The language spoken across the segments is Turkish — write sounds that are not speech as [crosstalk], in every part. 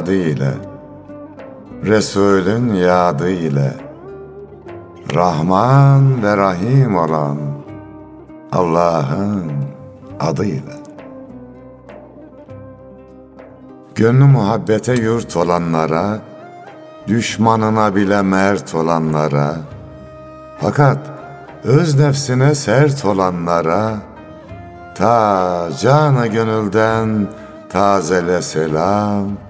muradı ile, Resulün yadı ile, Rahman ve Rahim olan Allah'ın adıyla. Gönlü muhabbete yurt olanlara, düşmanına bile mert olanlara, fakat öz nefsine sert olanlara, ta canı gönülden tazele selam,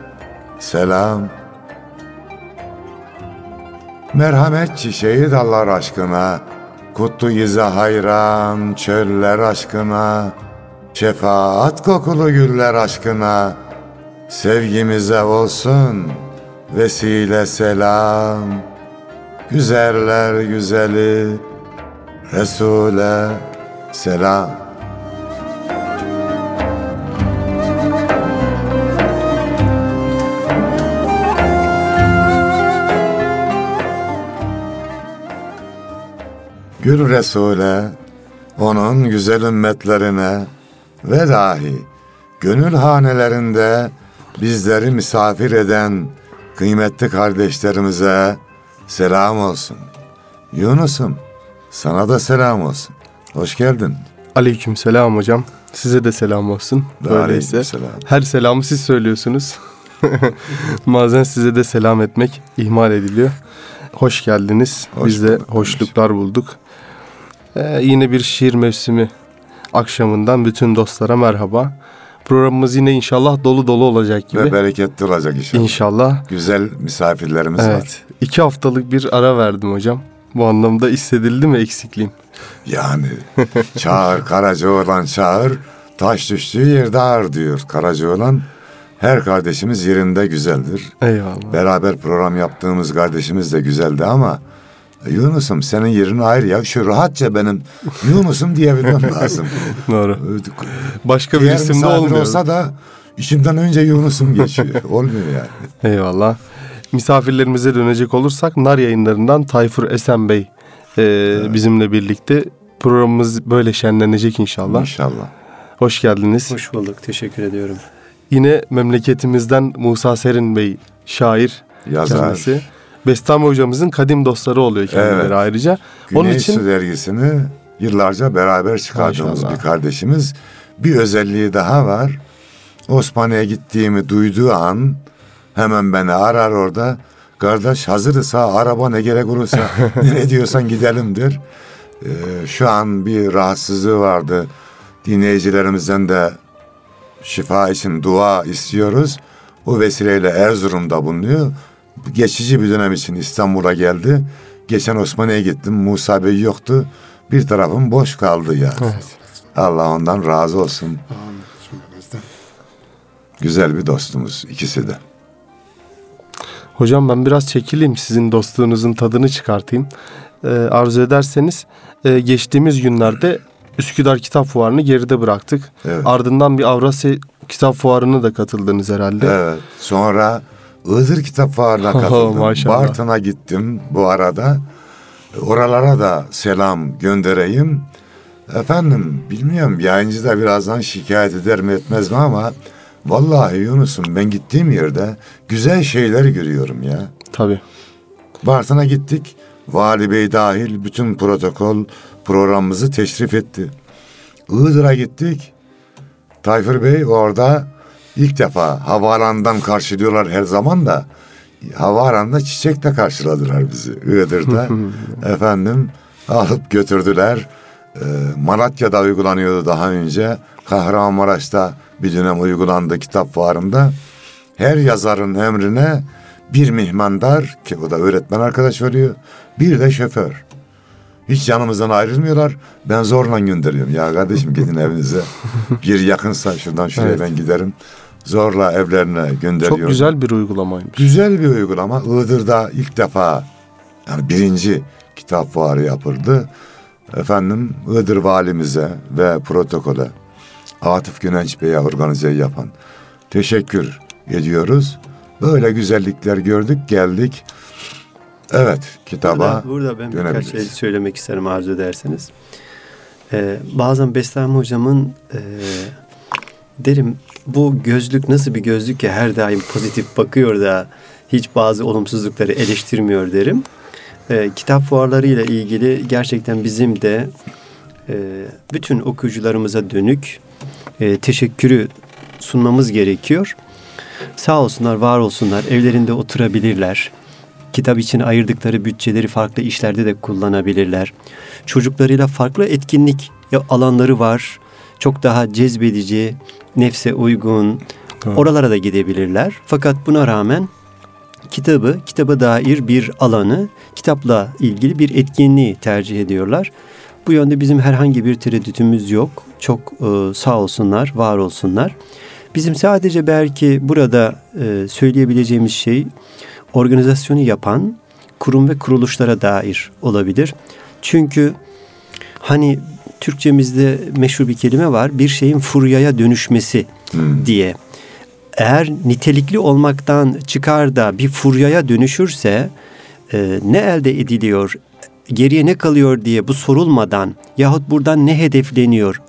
selam. Merhamet çiçeği dallar aşkına, Kutlu ize hayran çöller aşkına, Şefaat kokulu güller aşkına, Sevgimize olsun vesile selam. Güzeller güzeli Resul'e selam. Gül Resul'e, onun güzel ümmetlerine ve dahi gönül hanelerinde bizleri misafir eden kıymetli kardeşlerimize selam olsun. Yunus'um sana da selam olsun. Hoş geldin. Aleyküm selam hocam. Size de selam olsun. Böyleyse. Aleykümselam. Her selamı siz söylüyorsunuz. [laughs] Bazen size de selam etmek ihmal ediliyor. Hoş geldiniz. Hoş Biz de hoşluklar bulduk. Ee, yine bir şiir mevsimi akşamından bütün dostlara merhaba. Programımız yine inşallah dolu dolu olacak gibi. Ve bereketli olacak inşallah. İnşallah. Güzel misafirlerimiz var. Evet. İki haftalık bir ara verdim hocam. Bu anlamda hissedildi mi eksikliğim? Yani [laughs] çağır Karacaoğlan çağır taş düştüğü yerde ağır diyor Karacaoğlan. Her kardeşimiz yerinde güzeldir. Eyvallah. Beraber program yaptığımız kardeşimiz de güzeldi ama Yunus'um senin yerin ayrı ya. Şu rahatça benim Yunus'um diyebilmem [laughs] lazım. Doğru. Başka bir Diğer isimde misafir olmuyor. olsa da içimden önce Yunus'um geçiyor. [laughs] Olmuyor yani. Eyvallah. Misafirlerimize dönecek olursak Nar yayınlarından Tayfur Esen Bey e, bizimle birlikte programımız böyle şenlenecek inşallah. İnşallah. Hoş geldiniz. Hoş bulduk. Teşekkür ediyorum. Yine memleketimizden Musa Serin Bey şair Yazar. kendisi. Bestami hocamızın kadim dostları oluyor kendileri Evet. ayrıca. Güney Onun için Su dergisini yıllarca beraber çıkardığımız Maşallah. bir kardeşimiz. Bir özelliği daha var. Osmaniye gittiğimi duyduğu an hemen beni arar orada. Kardeş hazırsa araba ne gerek olursa [laughs] ne diyorsan gidelimdir. Ee, şu an bir rahatsızlığı vardı. Dinleyicilerimizden de şifa için dua istiyoruz. O vesileyle Erzurum'da bulunuyor. Geçici bir dönem için İstanbul'a geldi. Geçen Osmaniye'ye gittim. Musa Bey yoktu. Bir tarafım boş kaldı ya. Allah ondan razı olsun. Güzel bir dostumuz ikisi de. hocam ben biraz çekileyim sizin dostluğunuzun tadını çıkartayım. E, arzu ederseniz e, geçtiğimiz günlerde Üsküdar Kitap Fuarı'nı geride bıraktık. Evet. Ardından bir Avrasya Kitap Fuarı'na da katıldınız herhalde. Evet. Sonra Iğdır Kitap Fuarı'na [laughs] katıldım. Maşallah. Bartın'a gittim bu arada. Oralara da selam göndereyim. Efendim bilmiyorum yayıncı da birazdan şikayet eder mi etmez mi ama vallahi Yunus'um ben gittiğim yerde güzel şeyler görüyorum ya. Tabii. Bartın'a gittik. Vali Bey dahil bütün protokol programımızı teşrif etti. Iğdır'a gittik. Tayfur Bey orada ilk defa havaalanından karşılıyorlar her zaman da havaalanında çiçekle karşıladılar bizi Iğdır'da. [laughs] Efendim alıp götürdüler. Ee, Malatya'da uygulanıyordu daha önce. Kahramanmaraş'ta bir dönem uygulandı kitap fuarında. Her yazarın emrine bir mihmandar ki o da öğretmen arkadaş oluyor. Bir de şoför. Hiç yanımızdan ayrılmıyorlar. Ben zorla gönderiyorum. Ya kardeşim gidin evinize. [laughs] Bir yakınsa şuradan şuraya Evet. ben giderim. Zorla evlerine gönderiyor. Çok güzel bir uygulamaymış. Güzel bir uygulama. Iğdır'da ilk defa yani birinci kitap fuarı yapıldı. Efendim Iğdır valimize ve protokole Atıf Güneş Bey'e organize yapan teşekkür ediyoruz. Böyle güzellikler gördük geldik. Evet kitaba Burada, burada ben birkaç şey söylemek isterim arzu ederseniz. Ee, bazen Bestami hocamın e, derim bu gözlük nasıl bir gözlük ki her daim pozitif bakıyor da hiç bazı olumsuzlukları eleştirmiyor derim. Ee, kitap fuarlarıyla ilgili gerçekten bizim de e, bütün okuyucularımıza dönük e, teşekkürü sunmamız gerekiyor. Sağ olsunlar, var olsunlar, evlerinde oturabilirler. Kitap için ayırdıkları bütçeleri farklı işlerde de kullanabilirler. Çocuklarıyla farklı etkinlik alanları var. Çok daha cezbedici, nefse uygun. Evet. Oralara da gidebilirler. Fakat buna rağmen kitabı, kitaba dair bir alanı, kitapla ilgili bir etkinliği tercih ediyorlar. Bu yönde bizim herhangi bir tereddütümüz yok. Çok e, sağ olsunlar, var olsunlar. Bizim sadece belki burada e, söyleyebileceğimiz şey organizasyonu yapan kurum ve kuruluşlara dair olabilir. Çünkü hani Türkçemizde meşhur bir kelime var. Bir şeyin furyaya dönüşmesi Hmm. diye. Eğer nitelikli olmaktan çıkar da bir furyaya dönüşürse e, ne elde ediliyor, geriye ne kalıyor diye bu sorulmadan yahut buradan ne hedefleniyor,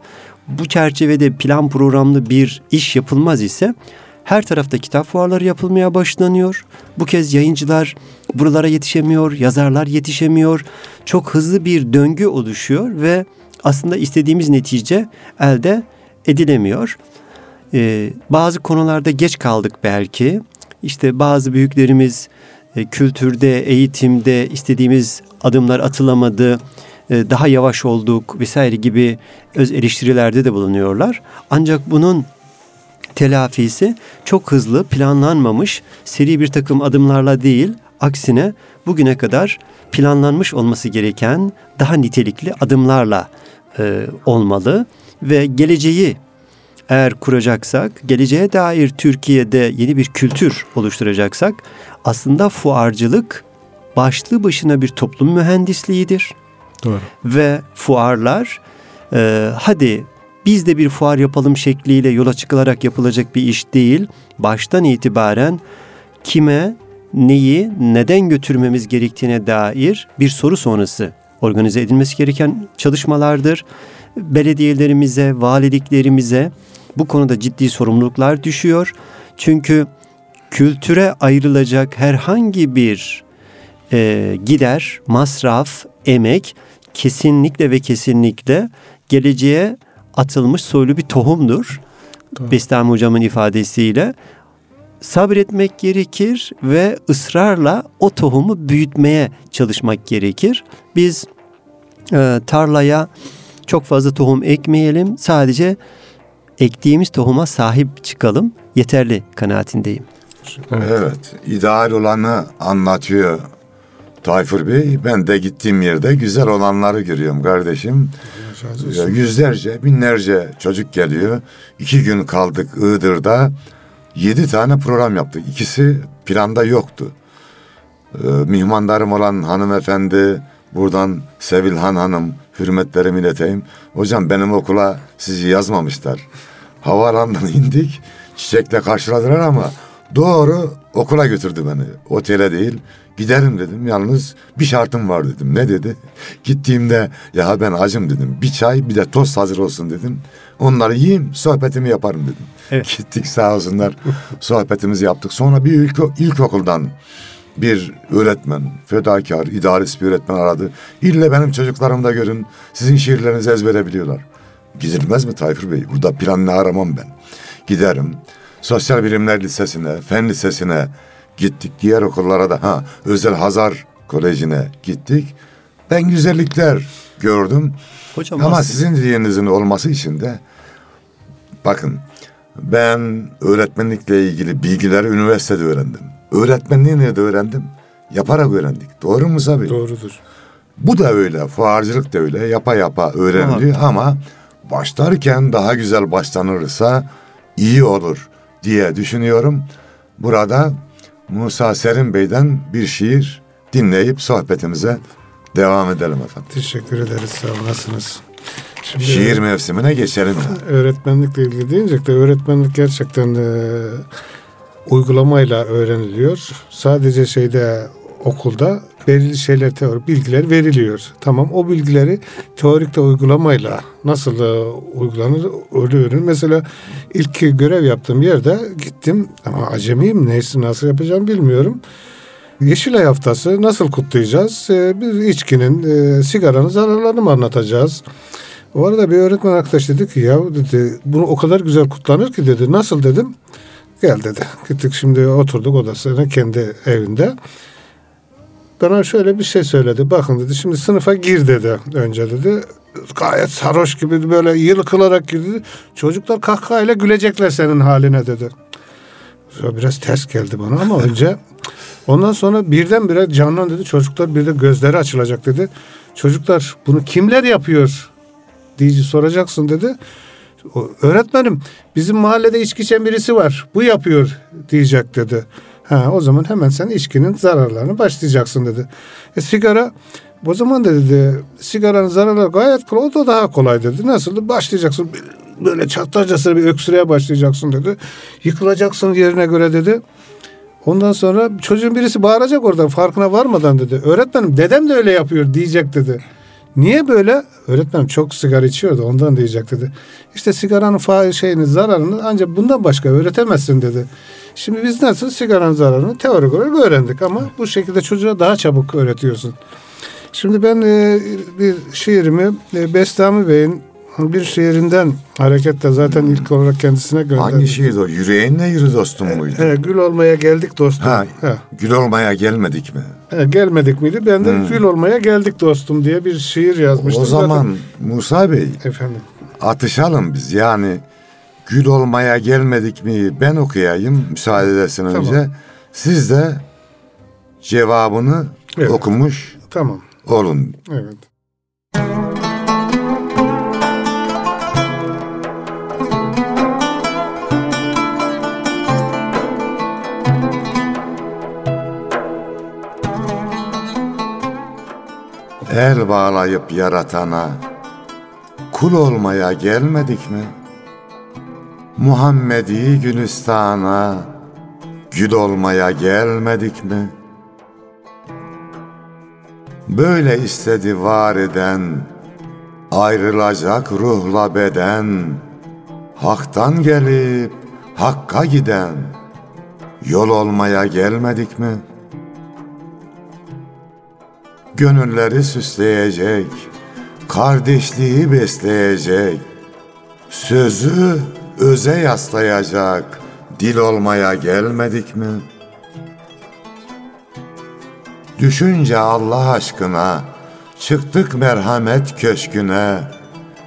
bu çerçevede plan programlı bir iş yapılmaz ise her tarafta kitap fuarları yapılmaya başlanıyor. Bu kez yayıncılar buralara yetişemiyor, yazarlar yetişemiyor. Çok hızlı bir döngü oluşuyor ve aslında istediğimiz netice elde edilemiyor. Ee, bazı konularda geç kaldık belki. İşte bazı büyüklerimiz e, kültürde, eğitimde istediğimiz adımlar atılamadı. e, daha yavaş olduk vesaire gibi öz eleştirilerde de bulunuyorlar. Ancak bunun telafisi çok hızlı planlanmamış seri bir takım adımlarla değil aksine bugüne kadar planlanmış olması gereken daha nitelikli adımlarla e, olmalı ve geleceği eğer kuracaksak, geleceğe dair Türkiye'de yeni bir kültür oluşturacaksak aslında fuarcılık başlı başına bir toplum mühendisliğidir Doğru. ve fuarlar e, hadi biz de bir fuar yapalım şekliyle yola çıkılarak yapılacak bir iş değil. Baştan itibaren kime, neyi, neden götürmemiz gerektiğine dair bir soru sonrası organize edilmesi gereken çalışmalardır. Belediyelerimize, valiliklerimize bu konuda ciddi sorumluluklar düşüyor. Çünkü kültüre ayrılacak herhangi bir e, gider, masraf, emek kesinlikle ve kesinlikle geleceğe atılmış soylu bir tohumdur. Doğru. Bestami hocamın ifadesiyle sabretmek gerekir ve ısrarla o tohumu büyütmeye çalışmak gerekir. Biz e, tarlaya çok fazla tohum ekmeyelim. Sadece ektiğimiz tohuma sahip çıkalım. Yeterli kanaatindeyim. Evet. Evet, ideal olanı anlatıyor Tayfur Bey. Ben de gittiğim yerde güzel olanları görüyorum kardeşim. Yüzlerce, binlerce çocuk geliyor. İki gün kaldık Iğdır'da. Yedi tane program yaptık. İkisi planda yoktu. Ee, mihmandarım olan hanımefendi, buradan Sevilhan Hanım, hürmetlerimi ileteyim. Hocam benim okula sizi yazmamışlar. Havaalanından [laughs] indik, çiçekle karşıladılar ama doğru okula götürdü beni. Otele değil, giderim dedim. Yalnız bir şartım var dedim. Ne dedi? [laughs] Gittiğimde ya ben acım dedim. Bir çay bir de tost hazır olsun dedim. Onları yiyeyim, sohbetimi yaparım dedim. Evet. Gittik sağ olsunlar, sohbetimizi yaptık. Sonra bir ilk, ilkokuldan bir öğretmen, fedakar, idealist bir öğretmen aradı. İlle benim çocuklarımı da görün. Sizin şiirlerinizi ezbere biliyorlar. Gidilmez mi Tayfur Bey? Burada plan ne aramam ben. Giderim. Sosyal Bilimler Lisesi'ne, Fen Lisesi'ne gittik. Diğer okullara da ha Özel Hazar Koleji'ne gittik. Ben güzellikler gördüm. Hocam Ama aslında- sizin dediğinizin olması için de bakın ben öğretmenlikle ilgili bilgileri üniversitede öğrendim. Öğretmenliği nerede öğrendim? Yaparak öğrendik. Doğru mu Sabi? Doğrudur. Bu da öyle. Fuarcılık da öyle. Yapa yapa öğreniliyor ama başlarken daha güzel başlanırsa iyi olur. diye düşünüyorum. Burada Musa Serin Bey'den bir şiir dinleyip sohbetimize devam edelim efendim. Teşekkür ederiz. Sağ olasınız. Şimdi Şiir mevsimine geçelim. öğretmenlikle ilgili deyince de öğretmenlik gerçekten e, uygulamayla öğreniliyor. Sadece şeyde okulda belirli şeyler teorik bilgiler veriliyor. Tamam o bilgileri teorikte uygulamayla nasıl e, uygulanır öyle öğrenir. Mesela ilk görev yaptığım yerde gittim ama acemiyim neyse nasıl yapacağım bilmiyorum. Yeşilay haftası nasıl kutlayacağız? Ee, biz içkinin, e, sigaranın zararlarını mı anlatacağız? O arada bir öğretmen arkadaş dedi ki ya dedi bunu o kadar güzel kutlanır ki dedi. Nasıl dedim. Gel dedi. Gittik şimdi oturduk odasına kendi evinde. Bana şöyle bir şey söyledi. Bakın dedi şimdi sınıfa gir dedi önce dedi. Gayet sarhoş gibi böyle yılkılarak girdi. Çocuklar kahkahayla gülecekler senin haline dedi. Biraz ters geldi bana ama önce ondan sonra birdenbire canlan dedi. Çocuklar bir de gözleri açılacak dedi. Çocuklar bunu kimler yapıyor diye soracaksın dedi. Öğretmenim bizim mahallede içki içen birisi var. Bu yapıyor diyecek dedi. Ha o zaman hemen sen içkinin zararlarını başlayacaksın dedi. E sigara o zaman da dedi sigaranın zararları gayet kolay o da daha kolay dedi. Nasıl başlayacaksın böyle çatlarcasına bir öksürüğe başlayacaksın dedi. Yıkılacaksın yerine göre dedi. Ondan sonra çocuğun birisi bağıracak oradan farkına varmadan dedi. Öğretmenim dedem de öyle yapıyor diyecek dedi. Niye böyle? Öğretmenim çok sigara içiyordu ondan diyecek dedi. İşte sigaranın fa şeyini zararını ancak bundan başka öğretemezsin dedi. Şimdi biz nasıl sigaranın zararını teorik olarak öğrendik ama bu şekilde çocuğa daha çabuk öğretiyorsun. Şimdi ben e, bir şiirimi e, Bestami Bey'in bir şiirinden hareketle zaten ilk olarak kendisine gönderdim. Hangi şiir o? Yüreğinle yürü dostum muydu? He, gül olmaya geldik dostum. Ha, He. gül olmaya gelmedik mi? He, gelmedik miydi? Ben de gül olmaya geldik dostum diye bir şiir yazmıştım. O zaman Musa Bey Zaten, efendim. atışalım biz yani gül olmaya gelmedik mi ben okuyayım müsaade edersen Tamam. önce. Siz de cevabını Evet. okumuş Tamam. olun. Evet. El bağlayıp yaratana kul olmaya gelmedik mi? Muhammedi Gülistan'a gül olmaya gelmedik mi? Böyle istedi var eden ayrılacak ruhla beden haktan gelip hakka giden yol olmaya gelmedik mi?'' Gönülleri süsleyecek, kardeşliği besleyecek, sözü öze yaslayacak, dil olmaya gelmedik mi? Düşünce Allah aşkına, çıktık merhamet köşküne,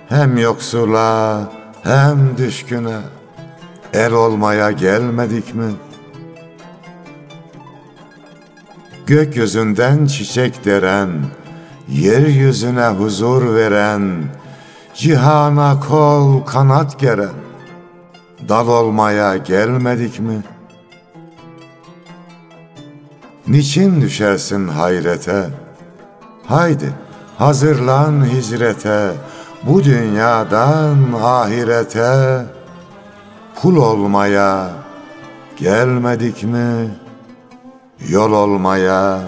hem yoksula hem düşküne, el olmaya gelmedik mi?'' Gökyüzünden çiçek deren, yeryüzüne huzur veren, cihana kol kanat geren, dal olmaya gelmedik mi? Niçin düşersin hayrete? Haydi hazırlan hicrete, bu dünyadan ahirete, kul olmaya gelmedik mi?'' Yol olmaya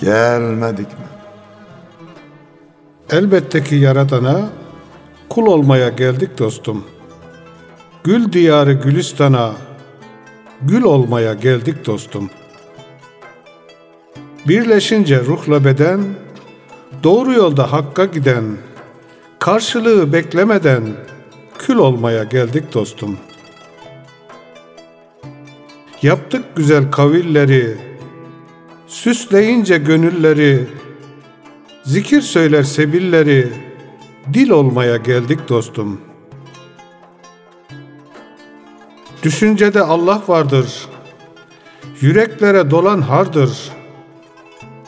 gelmedik mi? Elbette ki yaratana kul olmaya geldik dostum. Gül diyarı Gülistan'a gül olmaya geldik dostum. Birleşince ruhla beden doğru yolda hakka giden karşılığı beklemeden kül olmaya geldik dostum.'' Yaptık güzel kavilleri, süsleyince gönülleri, zikir söyler sebilleri, dil olmaya geldik dostum. Düşüncede Allah vardır, yüreklere dolan hardır.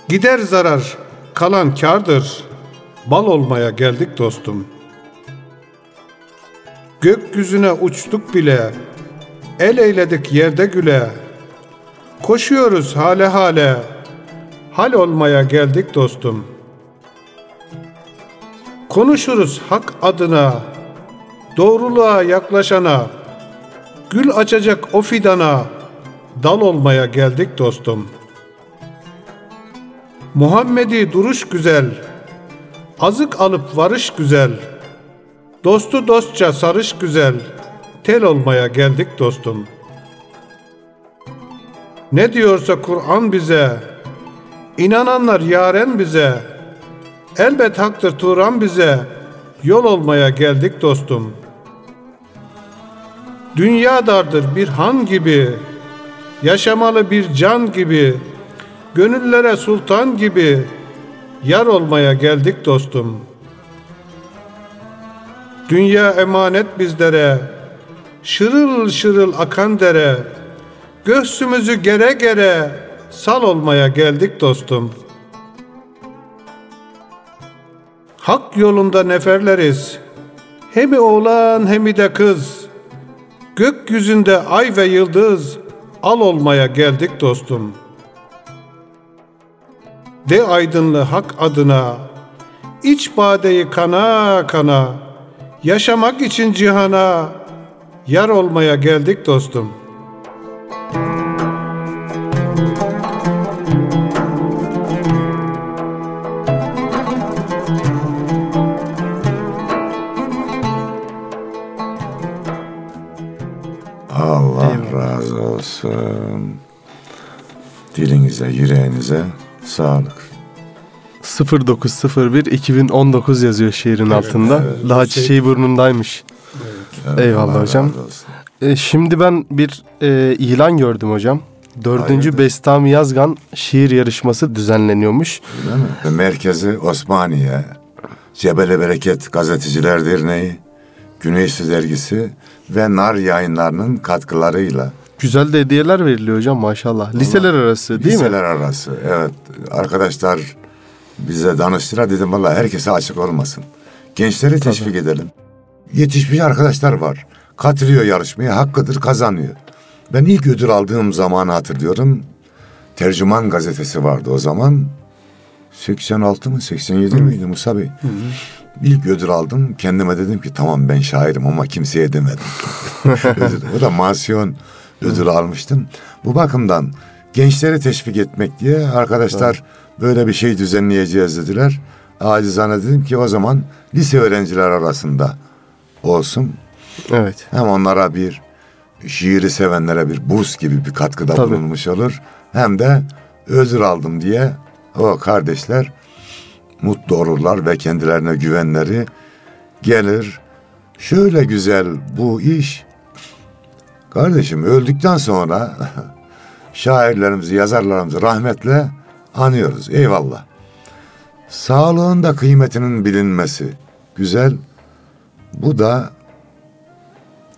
Gider zarar, kalan kardır, bal olmaya geldik dostum. Gökyüzüne uçtuk bile, El eyledik yerde güle. Koşuyoruz hale hale. Hal olmaya geldik dostum. Konuşuruz hak adına. Doğruluğa yaklaşana. Gül açacak o fidana. Dal olmaya geldik dostum. Muhammedi duruş güzel. Azık alıp varış güzel. Dostu dostça sarış güzel. Tel olmaya geldik dostum. Ne diyorsa Kur'an bize, inananlar yaren bize, elbet haktır Turan bize, yol olmaya geldik dostum. Dünya dardır bir han gibi, yaşamalı bir can gibi, gönüllere sultan gibi, yar olmaya geldik dostum. Dünya emanet bizlere, şırıl şırıl akan dere, göğsümüzü gere gere, sal olmaya geldik dostum. Hak yolunda neferleriz, hemi oğlan hemi de kız, gökyüzünde ay ve yıldız, al olmaya geldik dostum.'' De aydınlı hak adına, iç badeyi kana kana, yaşamak için cihana, yar olmaya geldik dostum. Allah razı olsun. Dilinize, yüreğinize sağlık. 0901 2019 yazıyor şiirin altında. evet. Daha Şey- çiçeği burnundaymış. Eyvallah Allah hocam. E, şimdi ben bir e, ilan gördüm hocam. Dördüncü Hayırdır? Bestami Yazgan şiir yarışması düzenleniyormuş. Değil mi? Merkezi Osmaniye, Cebeli Bereket Gazeteciler Derneği, Güneşli Dergisi ve Nar yayınlarının katkılarıyla. Güzel de hediyeler veriliyor hocam maşallah. Liseler arası değil mi? Liseler arası. Evet. Arkadaşlar bize danıştılar. Dedim valla herkese açık olmasın. Gençleri teşvik edelim. Yetişmiş arkadaşlar var. Katılıyor yarışmaya. Hakkıdır kazanıyor. Ben ilk ödül aldığım zamanı hatırlıyorum. Tercüman gazetesi vardı o zaman. 86 mı 87 miydi Musa Bey? İlk ödül aldım. Kendime dedim ki tamam ben şairim ama kimseye demedim. [laughs] Ödül- o da mansiyon ödülü almıştım. Bu bakımdan gençleri teşvik etmek diye arkadaşlar böyle bir şey düzenleyeceğiz dediler. Acizane dedim ki o zaman lise öğrenciler arasında olsun. Evet. Hem onlara bir şiiri sevenlere bir burs gibi bir katkıda Tabii. bulunmuş olur. Hem de özür aldım diye o kardeşler mutlu olurlar ve kendilerine güvenleri gelir. Şöyle güzel bu iş. Kardeşim öldükten sonra [laughs] şairlerimizi, yazarlarımızı rahmetle anıyoruz. Eyvallah. Sağlığın da kıymetinin bilinmesi güzel. Bu da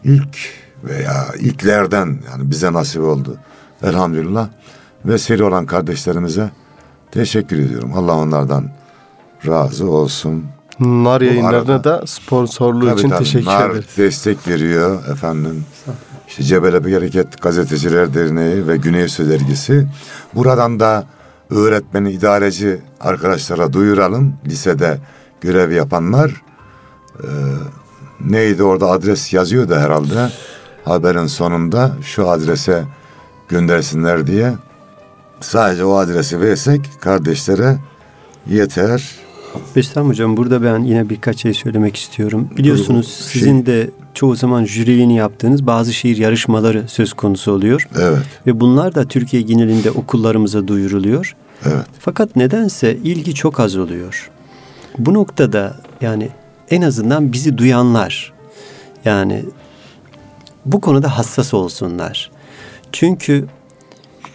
ilk veya ilklerden yani bize nasip oldu. Elhamdülillah. Vesile olan kardeşlerimize teşekkür ediyorum. Allah onlardan razı olsun. Nar yayınlarına da sponsorluğu Tabii için tabii, teşekkür Nar ederiz. destek veriyor efendim. İşte Cebele Bir Hareket Gazeteciler Derneği ve Güney Su Dergisi. Buradan da öğretmeni, idareci arkadaşlara duyuralım. Lisede görev yapanlar. Ee, neydi orada adres yazıyor da herhalde. Haberin sonunda şu adrese göndersinler diye. Sadece o adresi versek kardeşlere yeter. Bestam Hocam burada ben yine birkaç şey söylemek istiyorum. Biliyorsunuz Şey- sizin de çoğu zaman jüriliğini yaptığınız bazı şiir yarışmaları söz konusu oluyor. Evet, Ve bunlar da Türkiye genelinde okullarımıza duyuruluyor. evet. Fakat nedense ilgi çok az oluyor. Bu noktada yani en azından bizi duyanlar yani bu konuda hassas olsunlar. Çünkü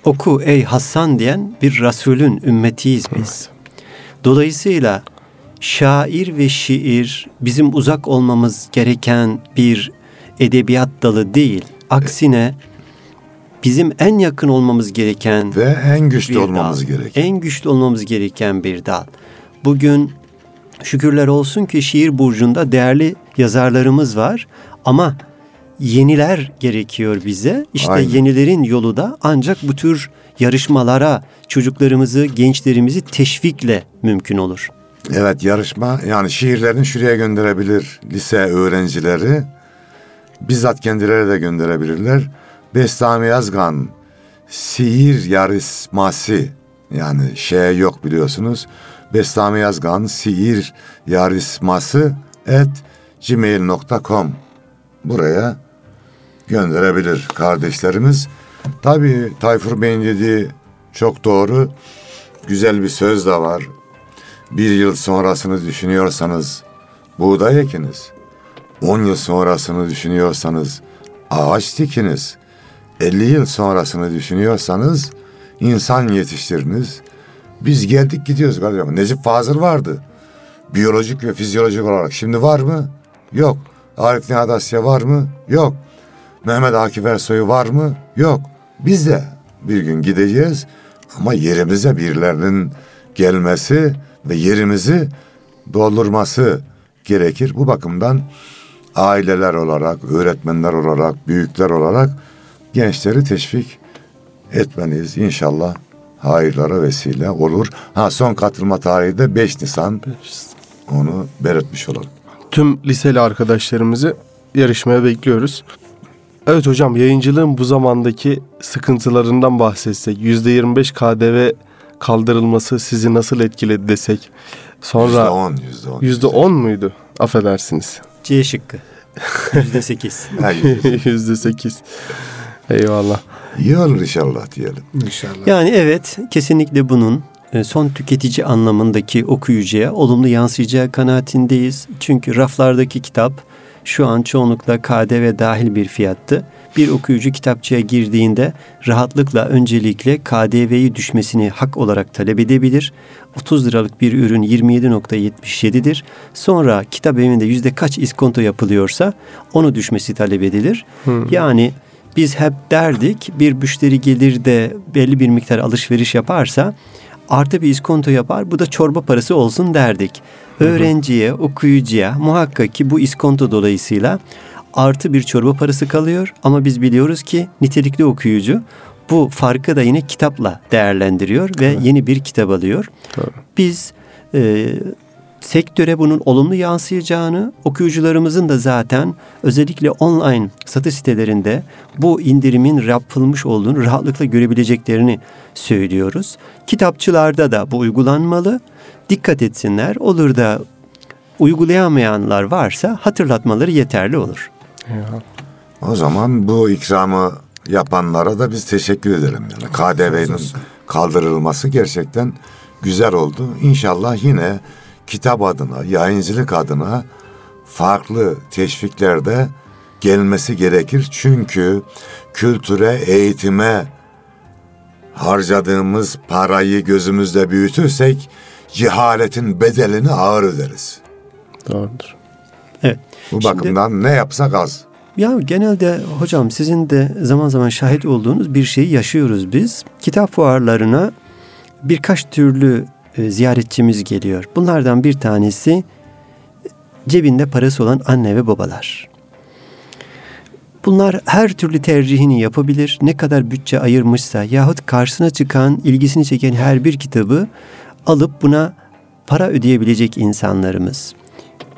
oku ey Hasan diyen bir Resulün ümmetiyiz biz. Dolayısıyla şair ve şiir bizim uzak olmamız gereken bir edebiyat dalı değil. Aksine bizim en yakın olmamız gereken Ve en güçlü olmamız dal. gerek. En güçlü olmamız gereken bir dal. Bugün şükürler olsun ki şiir burcunda değerli yazarlarımız var ama yeniler gerekiyor bize. İşte Aynen. yenilerin yolu da ancak bu tür yarışmalara çocuklarımızı, gençlerimizi teşvikle mümkün olur. Evet yarışma yani şiirlerini şuraya gönderebilir lise öğrencileri. Bizzat kendileri de gönderebilirler. Bestami Yazgan Sihir Yarışması yani şey yok biliyorsunuz. Bestami Yazgan Sihir Yarışması et gmail.com buraya gönderebilir kardeşlerimiz. Tabii Tayfur Bey'in dediği çok doğru. Güzel bir söz de var. Bir yıl sonrasını düşünüyorsanız buğday ekiniz. On yıl sonrasını düşünüyorsanız ağaç dikiniz. 50 yıl sonrasını düşünüyorsanız insan yetiştiriniz. Biz geldik gidiyoruz kardeşim. Necip Fazıl vardı. Biyolojik ve fizyolojik olarak. Şimdi var mı? Yok. Arif Nihat Asya var mı? Yok. Mehmet Akif Ersoy var mı? Yok. Biz de bir gün gideceğiz ama yerimize birilerinin gelmesi ve yerimizi doldurması gerekir. Bu bakımdan aileler olarak, öğretmenler olarak, büyükler olarak gençleri teşvik etmeliyiz. İnşallah hayırlara vesile olur. Ha son katılma tarihi de 5 Nisan. Onu belirtmiş olalım. Tüm liseli arkadaşlarımızı yarışmaya bekliyoruz. Evet hocam yayıncılığın bu zamandaki sıkıntılarından bahsetsek. %25 KDV kaldırılması sizi nasıl etkiledi desek. Sonra %10, %10. %10 muydu? Affedersiniz. C şıkkı. Yüzde sekiz. [laughs] Ha, %10. %8. [laughs] Eyvallah. İyi olur inşallah diyelim. İnşallah. Yani evet kesinlikle bunun e, son tüketici anlamındaki okuyucuya olumlu yansıyacağı kanaatindeyiz. Çünkü raflardaki kitap şu an çoğunlukla KDV dahil bir fiyattı. Bir okuyucu kitapçıya girdiğinde rahatlıkla öncelikle KDV'yi düşmesini hak olarak talep edebilir. 30 liralık bir ürün 27.77'dir. Sonra kitap evinde yüzde kaç iskonto yapılıyorsa onu düşmesi talep edilir. Yani biz hep derdik bir müşteri gelir de belli bir miktar alışveriş yaparsa artı bir iskonto yapar bu da çorba parası olsun derdik. Öğrenciye, okuyucuya muhakkak ki bu iskonto dolayısıyla artı bir çorba parası kalıyor ama biz biliyoruz ki nitelikli okuyucu bu farkı da yine kitapla değerlendiriyor ve yeni bir kitap alıyor. Doğru. Biz e, sektöre bunun olumlu yansıyacağını, okuyucularımızın da zaten özellikle online satış sitelerinde bu indirimin yapılmış olduğunu rahatlıkla görebileceklerini söylüyoruz. Kitapçılarda da bu uygulanmalı. Dikkat etsinler. Olur da uygulayamayanlar varsa hatırlatmaları yeterli olur. O zaman bu ikramı yapanlara da biz teşekkür edelim. Yani KDV'nin kaldırılması gerçekten güzel oldu. İnşallah yine kitap adına, yayıncılık adına farklı teşviklerde gelmesi gerekir. Çünkü kültüre, eğitime harcadığımız parayı gözümüzde büyütürsek cehaletin bedelini ağır öderiz. Doğrudur. Evet. Bu Şimdi- bakımdan ne yapsak az. Ya genelde hocam sizin de zaman zaman şahit olduğunuz bir şeyi yaşıyoruz biz. Kitap fuarlarına birkaç türlü e, ziyaretçimiz geliyor. Bunlardan bir tanesi cebinde parası olan anne ve babalar. Bunlar her türlü tercihini yapabilir. Ne kadar bütçe ayırmışsa yahut karşısına çıkan, ilgisini çeken her bir kitabı alıp buna para ödeyebilecek insanlarımız.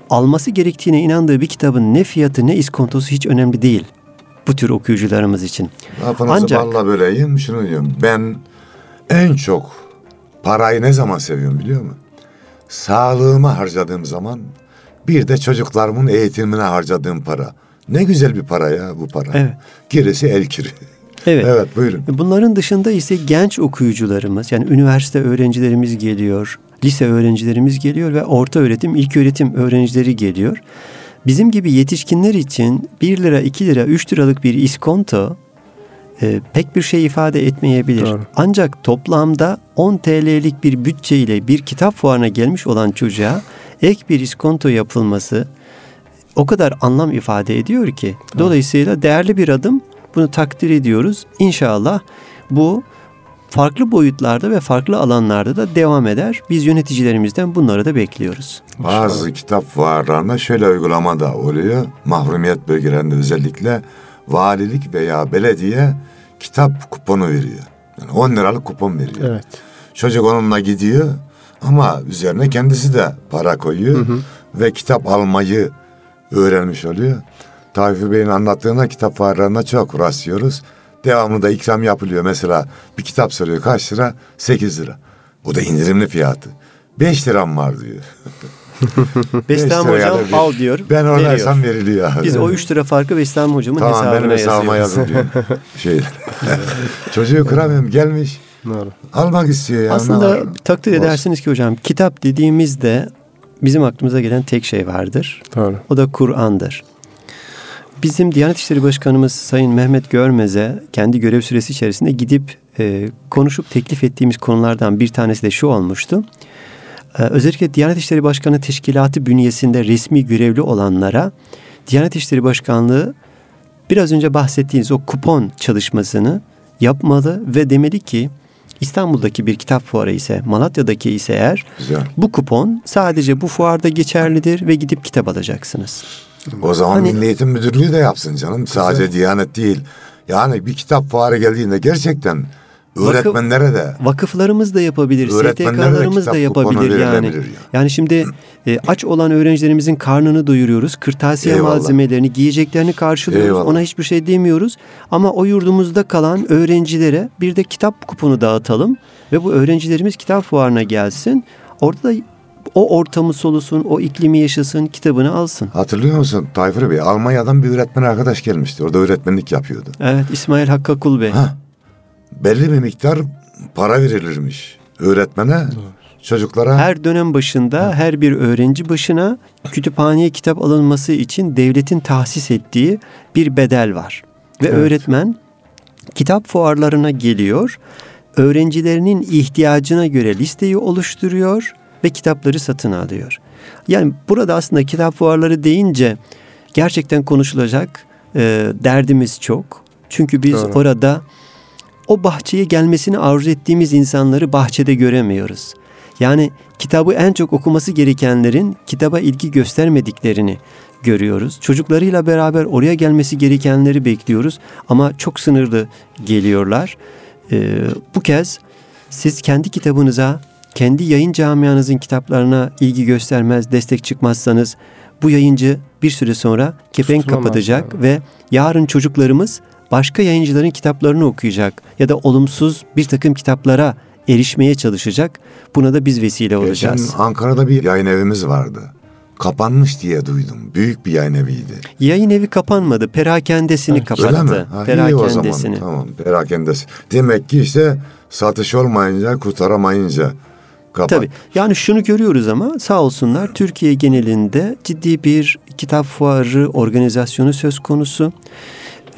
Alması gerektiğine inandığı bir kitabın ne fiyatı ne iskontosu hiç önemli değil. Bu tür okuyucularımız için. Lafınızı Ancak- balla böleyim şunu diyorum. Ben en çok parayı ne zaman seviyorum biliyor musun? Sağlığıma harcadığım zaman bir de çocuklarımın eğitimine harcadığım para. Ne güzel bir para ya bu para. Evet. Gerisi el kiri. [laughs] Evet. evet buyurun. Bunların dışında ise genç okuyucularımız yani üniversite öğrencilerimiz geliyor, lise öğrencilerimiz geliyor ve orta öğretim, ilk öğretim öğrencileri geliyor. Bizim gibi yetişkinler için 1 lira, 2 lira, 3 liralık bir iskonto e, pek bir şey ifade etmeyebilir. Doğru. Ancak toplamda 10 TL'lik bir bütçeyle bir kitap fuarına gelmiş olan çocuğa ek bir iskonto yapılması o kadar anlam ifade ediyor ki. Dolayısıyla değerli bir adım. Bunu takdir ediyoruz. İnşallah bu farklı boyutlarda ve farklı alanlarda da devam eder. Biz yöneticilerimizden bunları da bekliyoruz. Bazı kitap fuarlarında şöyle uygulama da oluyor. Mahrumiyet bölgelerinde özellikle valilik veya belediye kitap kuponu veriyor. Yani 10 liralık kupon veriyor. Evet. Çocuk onunla gidiyor ama üzerine kendisi de para koyuyor ve kitap almayı öğrenmiş oluyor. Tayfur Bey'in anlattığında kitap fuarlarında çok rastlıyoruz. Devamlı da ikram yapılıyor. Mesela bir kitap soruyor kaç lira? 8 lira. O da indirimli fiyatı. 5 liram var diyor. [laughs] [laughs] Bestami hocam bir- al diyor. Ben oradaysam veriliyor. Biz o 3 lira farkı Bestami hocamın Tamam benim hesabına hesabıma yazıyoruz. yazın diyor. [laughs] Şey, çocuğu kıramıyorum gelmiş. Doğru. Almak istiyor ya. ne Aslında var? takdir Olsun. edersiniz ki hocam kitap dediğimizde bizim aklımıza gelen tek şey vardır. Doğru. O da Kur'an'dır. Bizim Diyanet İşleri Başkanımız Sayın Mehmet Görmez'e kendi görev süresi içerisinde gidip e, konuşup teklif ettiğimiz konulardan bir tanesi de şu olmuştu. E, özellikle Diyanet İşleri Başkanı Teşkilatı bünyesinde resmi görevli olanlara Diyanet İşleri Başkanlığı biraz önce bahsettiğiniz o kupon çalışmasını yapmalı ve demeli ki İstanbul'daki bir kitap fuarı ise Malatya'daki ise eğer Güzel. bu kupon sadece bu fuarda geçerlidir ve gidip kitap alacaksınız. O zaman Hani- Milli Eğitim Müdürlüğü de yapsın canım. Sadece Diyanet değil. Yani bir kitap fuarı geldiğinde gerçekten öğretmenlere de Vakıflarımız da yapabilir, STK'larımız da yapabilir yani. yani. Yani şimdi e, aç olan öğrencilerimizin karnını doyuruyoruz. Kırtasiye Eyvallah. malzemelerini, giyeceklerini karşılıyoruz. Eyvallah. Ona hiçbir şey demiyoruz. Ama o yurdumuzda kalan öğrencilere bir de kitap kuponu dağıtalım ve bu öğrencilerimiz kitap fuarına gelsin. Orada da o ortamı solusun, o iklimi yaşasın, kitabını alsın. hatırlıyor musun Tayfur Bey? Almanya'dan bir öğretmen arkadaş gelmişti. Orada öğretmenlik yapıyordu. Evet, İsmail Hakkı Kul Bey. Ha, belli bir miktar para verilirmiş öğretmene. Çocuklara Her dönem başında her bir öğrenci başına kütüphaneye kitap alınması için devletin tahsis ettiği bir bedel var. Ve Evet. öğretmen kitap fuarlarına geliyor. Öğrencilerinin ihtiyacına göre listeyi oluşturuyor ve kitapları satın alıyor. Yani burada aslında kitap fuarları deyince gerçekten konuşulacak e, derdimiz çok. Çünkü biz Doğru. orada o bahçeye gelmesini arzu ettiğimiz insanları bahçede göremiyoruz. Yani kitabı en çok okuması gerekenlerin kitaba ilgi göstermediklerini görüyoruz. Çocuklarıyla beraber oraya gelmesi gerekenleri bekliyoruz ama çok sınırlı geliyorlar. Ee, bu kez siz kendi kitabınıza, kendi yayın camianızın kitaplarına ilgi göstermez, destek çıkmazsanız bu yayıncı bir süre sonra kepenk Tutulamaz kapatacak yani. ve yarın çocuklarımız başka yayıncıların kitaplarını okuyacak ya da olumsuz bir takım kitaplara erişmeye çalışacak. Buna da biz vesile geçen olacağız. Ankara'da bir yayın evimiz vardı. Kapanmış diye duydum. Büyük bir yayın eviydi. Yayın evi kapanmadı. Perakendesini Evet, Öyle mi? kapattı. Ha, iyi o zaman. Perakendesini. Tamam perakendesi. Demek ki işte satış olmayınca kurtaramayınca kapat. Tabii. Yani şunu görüyoruz ama sağ olsunlar Türkiye genelinde ciddi bir kitap fuarı organizasyonu söz konusu.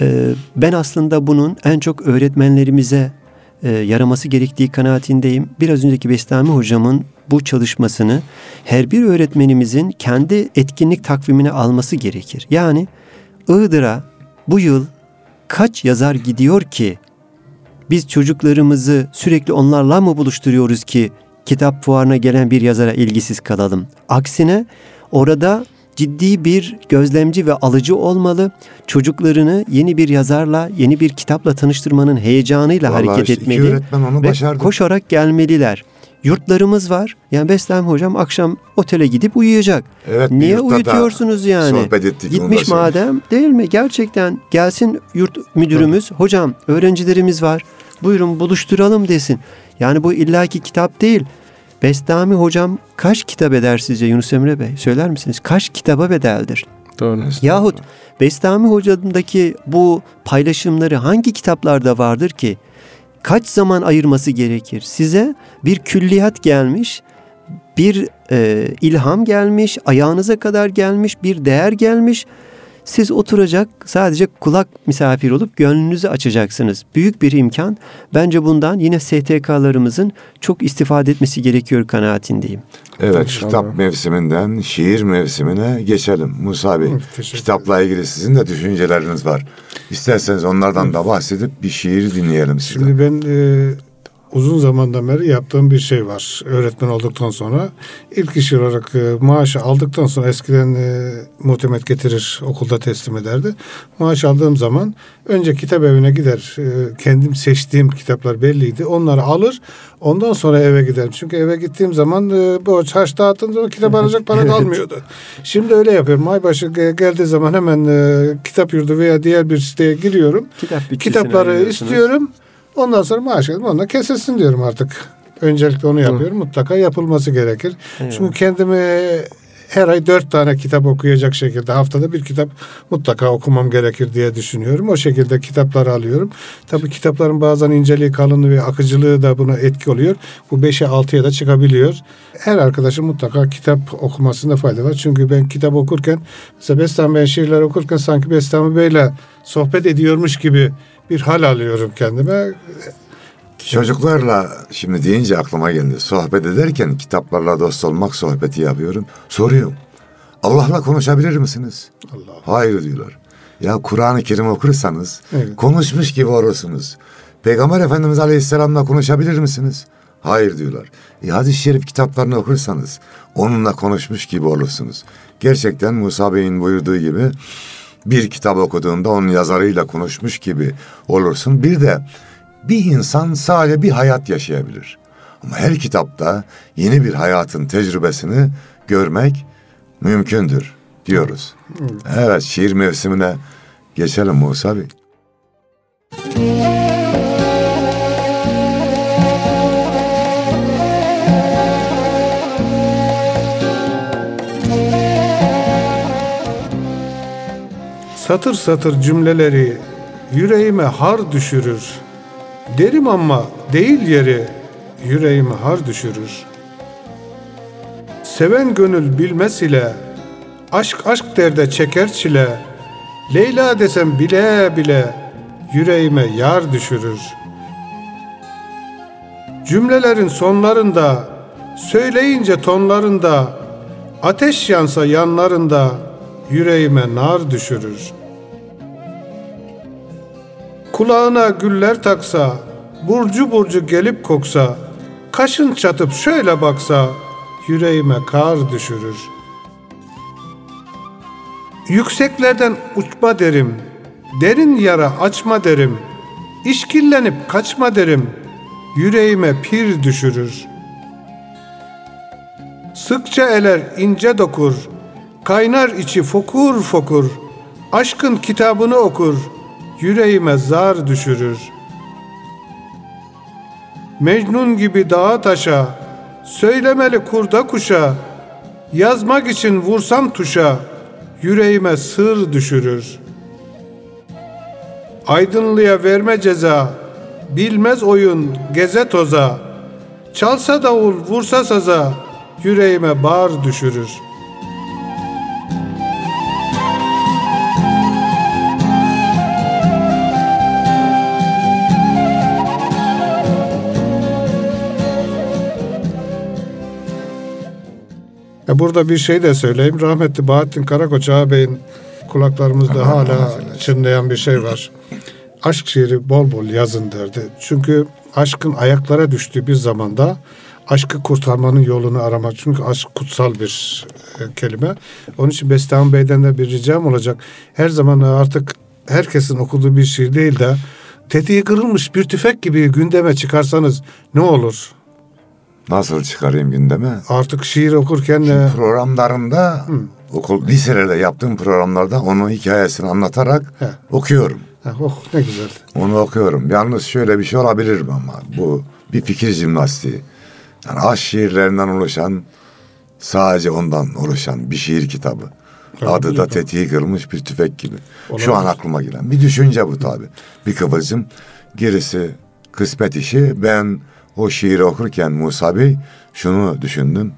Ee, ben aslında bunun en çok öğretmenlerimize e, yaraması gerektiği kanaatindeyim. Biraz önceki Bestami hocamın bu çalışmasını her bir öğretmenimizin kendi etkinlik takvimine alması gerekir. Yani Iğdır'a bu yıl kaç yazar gidiyor ki biz çocuklarımızı sürekli onlarla mı buluşturuyoruz ki kitap fuarına gelen bir yazara ilgisiz kalalım? Aksine orada ciddi bir gözlemci ve alıcı olmalı. Çocuklarını yeni bir yazarla, yeni bir kitapla tanıştırmanın heyecanıyla Vallahi hareket işte etmeli. öğretmen onu ve başardı. koşarak gelmeliler. Yurtlarımız var. Yani Beslem hocam akşam otele gidip uyuyacak. Evet, bir Niye yurtta da uyutuyorsunuz yani? sohbet ettik, Gitmiş madem değil mi? Gerçekten gelsin yurt müdürümüz. Hocam öğrencilerimiz var. Buyurun buluşturalım desin. Yani bu illaki kitap değil. Bestami hocam kaç kitap eder sizce Yunus Emre Bey? Söyler misiniz? Kaç kitaba bedeldir? Doğru. Yahut Bestami hocamdaki bu paylaşımları hangi kitaplarda vardır ki? Kaç zaman ayırması gerekir? Size bir külliyat gelmiş, bir e, ilham gelmiş, ayağınıza kadar gelmiş, bir değer gelmiş. Siz oturacak sadece kulak misafir olup gönlünüzü açacaksınız. Büyük bir imkan. Bence bundan yine STK'larımızın çok istifade etmesi gerekiyor kanaatindeyim. Evet İnşallah. kitap mevsiminden şiir mevsimine geçelim. Musa Bey kitapla ilgili sizin de düşünceleriniz var. İsterseniz onlardan da bahsedip bir şiir dinleyelim sizden. Şimdi ben e, uzun zamandan beri yaptığım bir şey var. Öğretmen olduktan sonra ilk iş olarak e, maaşı aldıktan sonra eskiden e, muhtemet getirir okulda teslim ederdi. Maaş aldığım zaman önce kitap evine gider. E, kendim seçtiğim kitaplar belliydi. Onları alır. Ondan sonra eve giderim. Çünkü eve gittiğim zaman e, borç harç dağıttığım zaman kitap [laughs] alacak para kalmıyordu. Şimdi öyle yapıyorum. Aybaşı ge- geldiği zaman hemen e, kitap yurdu veya diğer bir siteye giriyorum. Kitap Kitapları istiyorum. Ondan sonra maaş alıp ondan kesilsin diyorum artık. Öncelikle onu yapıyorum. Mutlaka yapılması gerekir. Eyvallah. Çünkü kendimi her ay dört tane kitap okuyacak şekilde haftada bir kitap mutlaka okumam gerekir diye düşünüyorum. O şekilde kitapları alıyorum. Tabii kitapların bazen inceliği, kalınlığı ve akıcılığı da buna etki oluyor. Bu 5'e 6'ya da çıkabiliyor. Her arkadaşın mutlaka kitap okumasında fayda var. Çünkü ben kitap okurken mesela Bestami ben şiirler okurken sanki Bestami Bey'le sohbet ediyormuş gibi bir hal alıyorum kendime. Çocuklarla şimdi deyince aklıma geldi. Sohbet ederken kitaplarla dost olmak sohbeti yapıyorum. Soruyorum. Allah'la konuşabilir misiniz? Allah. Hayır diyorlar. Ya Kur'an-ı Kerim okursanız Evet. konuşmuş gibi olursunuz. Peygamber Efendimiz Aleyhisselam'la konuşabilir misiniz? Hayır diyorlar. E hadis-i şerif kitaplarını okursanız onunla konuşmuş gibi olursunuz. Gerçekten Musa Bey'in buyurduğu gibi bir kitap okuduğunda onun yazarıyla konuşmuş gibi olursun. Bir de bir insan sadece bir hayat yaşayabilir. Ama her kitapta yeni bir hayatın tecrübesini görmek mümkündür diyoruz. Evet şiir mevsimine geçelim Musa Bey. Satır satır cümleleri yüreğime har düşürür. Derim ama değil yeri yüreğime har düşürür. Seven gönül bilmez ile aşk aşk derde çeker çile. Leyla desem bile bile yüreğime yar düşürür. Cümlelerin sonlarında söyleyince tonlarında ateş yansa yanlarında yüreğime nar düşürür. Kulağına güller taksa, burcu burcu gelip koksa, kaşın çatıp şöyle baksa, yüreğime kar düşürür. Yükseklerden uçma derim, derin yara açma derim, işkillenip kaçma derim, yüreğime pir düşürür. Sıkça eler ince dokur, kaynar içi fokur fokur, aşkın kitabını okur, yüreğime zar düşürür. Mecnun gibi dağa taşa, söylemeli kurda kuşa, yazmak için vursam tuşa, yüreğime sır düşürür. Aydınlığa verme ceza, bilmez oyun geze toza, çalsa davul vursa saza, yüreğime bar düşürür. Ya burada bir şey de söyleyeyim. Rahmetli Bahattin Karakoç ağabeyin kulaklarımızda Allah hala eylesin. çınlayan bir şey var. Aşk şiiri bol bol yazın derdi. Çünkü aşkın ayaklara düştüğü bir zamanda aşkı kurtarmanın yolunu aramak. Çünkü aşk kutsal bir e, kelime. Onun için Bestami Bey'den de bir ricam olacak. Her zaman artık herkesin okuduğu bir şiir değil de tetiği kırılmış bir tüfek gibi gündeme çıkarsanız ne olur? Nasıl çıkarayım gündeme? Artık şiir okurken e, Programlarında okul liselerde yaptığım programlarda onun hikayesini anlatarak He. okuyorum. Ha, oh ne güzel. Onu okuyorum. Yalnız şöyle bir şey olabilir mi ama bu bir fikir jimnastiği. Yani aşk şiirlerinden oluşan sadece ondan oluşan bir şiir kitabı. Adı da tetiği kırılmış bir tüfek gibi. Şu Olabilir. an aklıma gelen bir düşünce bu tabi. Bir kıvılcım. Gerisi kısmet işi. Ben o şiiri okurken Musa Bey şunu düşündüm.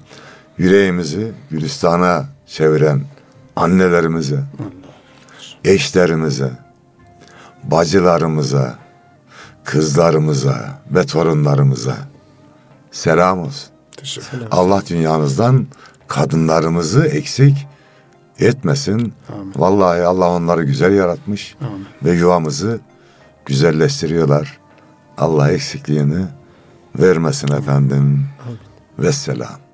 Yüreğimizi Gülistan'a çeviren annelerimize, eşlerimize, bacılarımıza, kızlarımıza ve torunlarımıza selam olsun. Teşekkür. Allah dünyanızdan kadınlarımızı eksik etmesin. Amin. Vallahi Allah onları güzel yaratmış Amin. ve yuvamızı güzelleştiriyorlar. Allah eksikliğini vermesin efendim. Vesselam.